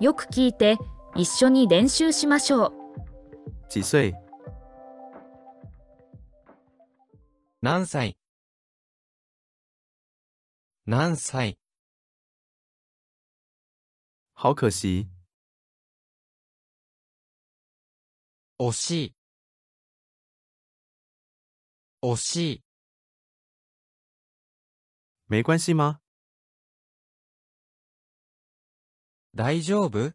よく聞いて、一緒に練習しましょう。几岁？何歳？何歳？好可惜，惜しい惜しい没关系吗？大丈夫？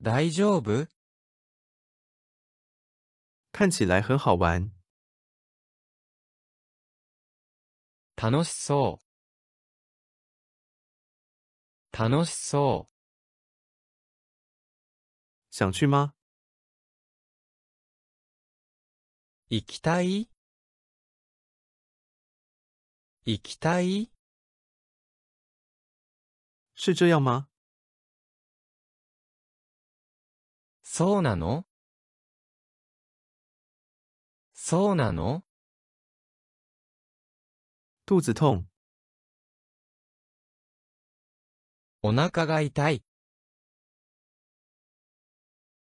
大丈夫？看起来很好玩。楽しそう。楽しそう。想去吗？行きたい？行きたい？是这样吗？そうなの？そうなの？肚子痛，お腹が痛い。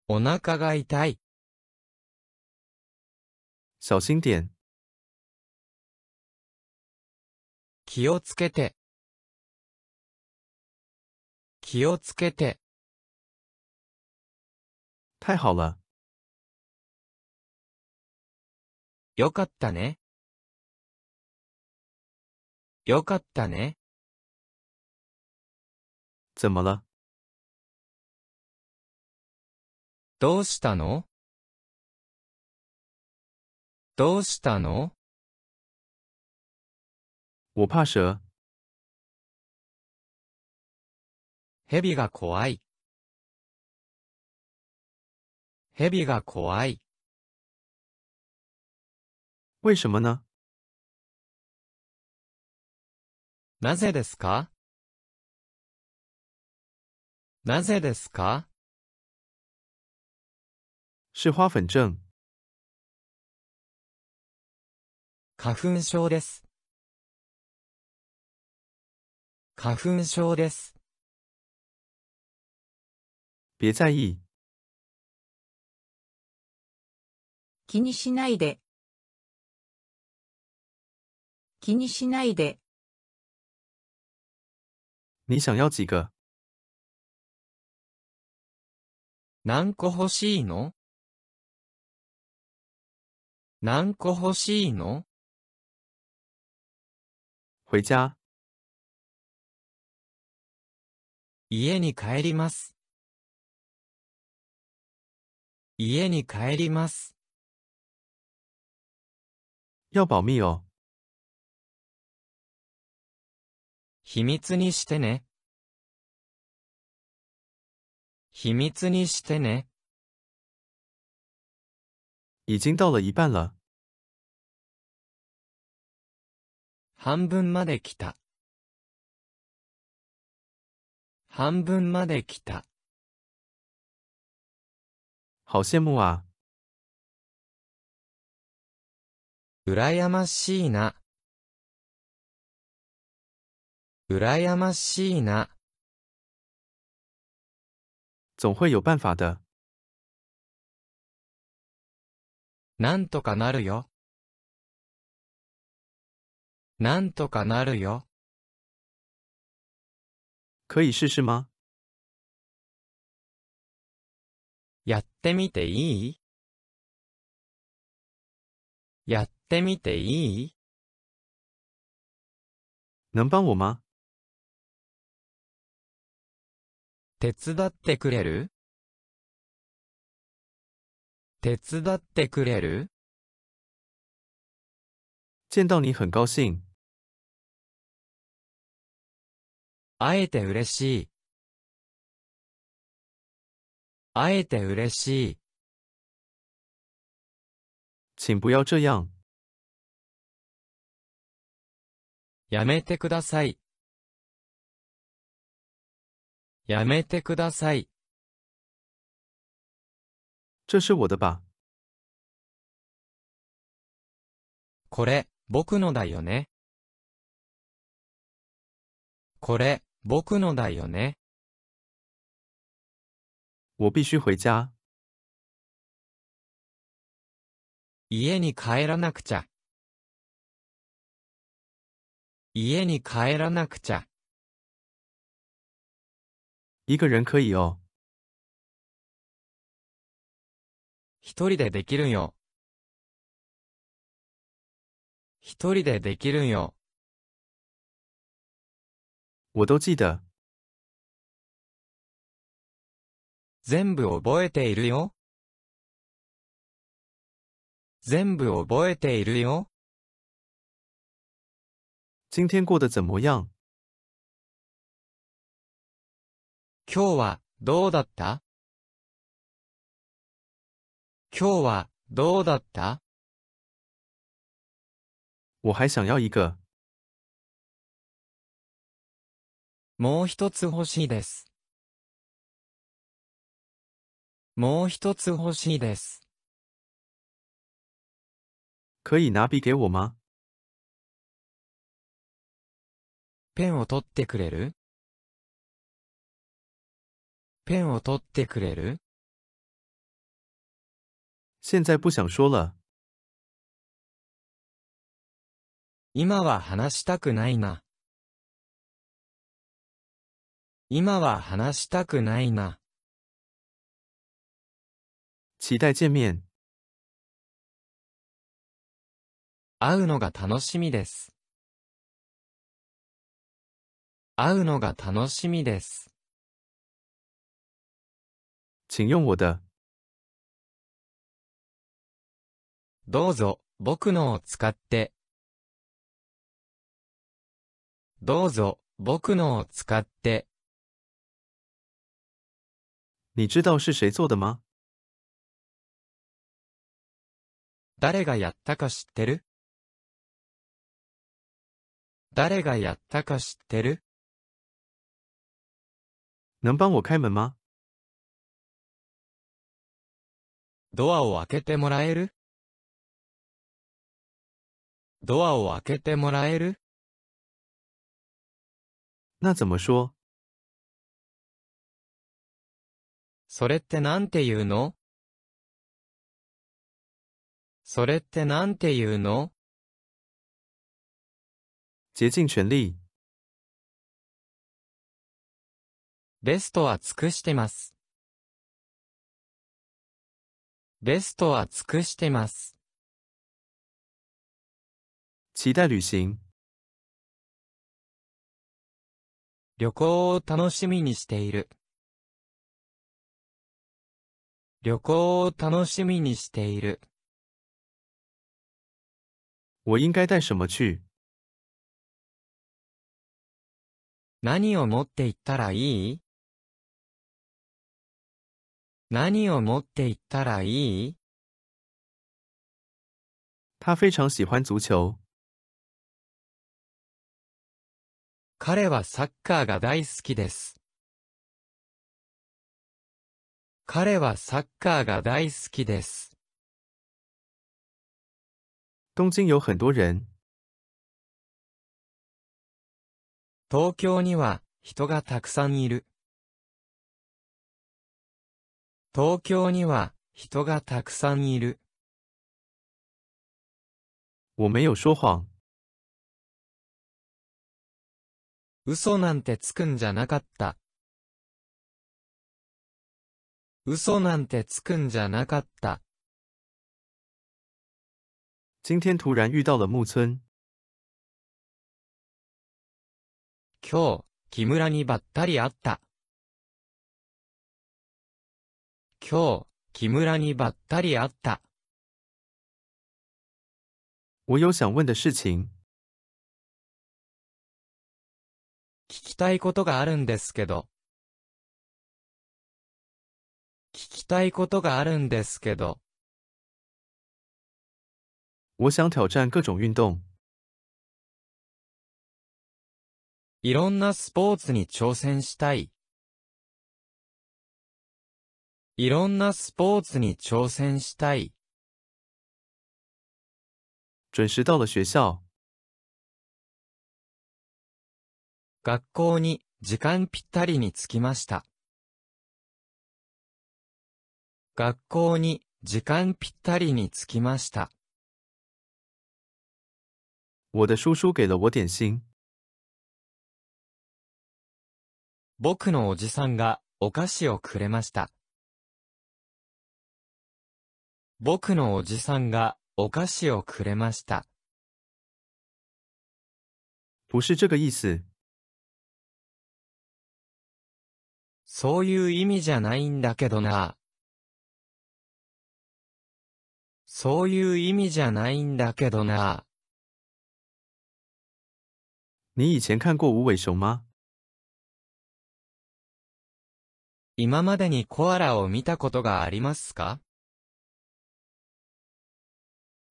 お腹が痛い。小心点。気をつけて。気をつけて。太好了，よかったね。よかったね。怎么了？どうしたの？どうしたの？我怕蛇，蛇が怖い。蛇が怖い。为什么呢？なぜですか？なぜですか？是花粉症，花粉症です。花粉症です。别在意，気にしないで。気にしないで。你想要几个？何個欲しいの？何個欲しいの？回家，家に帰ります。家に帰ります。要保密哦。秘密にしてね。秘密にしてね。已经到了一半了，半分まで来た。半分まで来た。好羡慕啊！うらやましいな。うらやましいな。总会有办法的。なんとかなるよ。なんとかなるよ。可以试试吗？やってみていい？やってみていい？能帮我吗？手伝ってくれる？手伝ってくれる？见到你很高兴，会えて嬉しい。会えて嬉しい。请不要这样。やめてください。やめてください。这是我的吧？これ、僕のだよね。これ、僕のだよね。我必须回家。家に帰らなくちゃ。家に帰らなくちゃ。一个人可以哦。一人でできるよ。一人でできるよ。我都记得。全部覚えているよ？全部覚えているよ？今天过得怎么样？今日はどうだった？今日はどうだった？我还想要一个。もう一つ欲しいです。もう一つ欲しいです。可以拿笔给我吗？ペンを取ってくれる？ペンを取ってくれる？现在不想说了。今は話したくないな。今は話したくないな。期待见面。会うのが楽しみです。会うのが楽しみです。请用我的。どうぞ、僕のを使って。どうぞ、僕のを使って。你知道是谁做的吗？誰がやったか知ってる？誰がやったか知ってる？能帮我开门吗？ドアを開けてもらえる？ドアを開けてもらえる？那怎么说？それってなんて言うの？それってなんて言うの？竭尽全力。ベストは尽くしてます。ベストは尽くしてます。期待旅行。旅行を楽しみにしている。旅行を楽しみにしている。我应该带什么去？何を持って行ったらいい？何を持って行ったらいい？他非常喜欢足球。彼はサッカーが大好きです。彼はサッカーが大好きです。东京有很多人。東京には人がたくさんいる。東京には人がたくさんいる。我没有说谎。嘘なんてつくんじゃなかった。嘘なんてつくんじゃなかった。今天突然遇到了木村。今日、木村にばったり会った。今日、木村にばったり会った。我有想问的事情。聞きたいことがあるんですけど。聞きたいことがあるんですけど。我想挑战各种运动。いろんなスポーツに挑戦したい。いろんなスポーツに挑戦したい。准时到了学校。学校に時間ぴったりに着きました。学校に時間ぴったりに着きました。我的叔叔给了我点心。僕のおじさんがお菓子をくれました。僕のおじさんがお菓子をくれました。不是这个意思。そういう意味じゃないんだけどな。そういう意味じゃないんだけどな。你以前看过无尾熊吗？今までにコアラを見たことがありますか？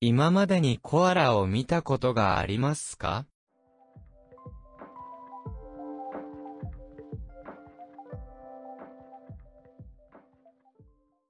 今までにコアラを見たことがありますか？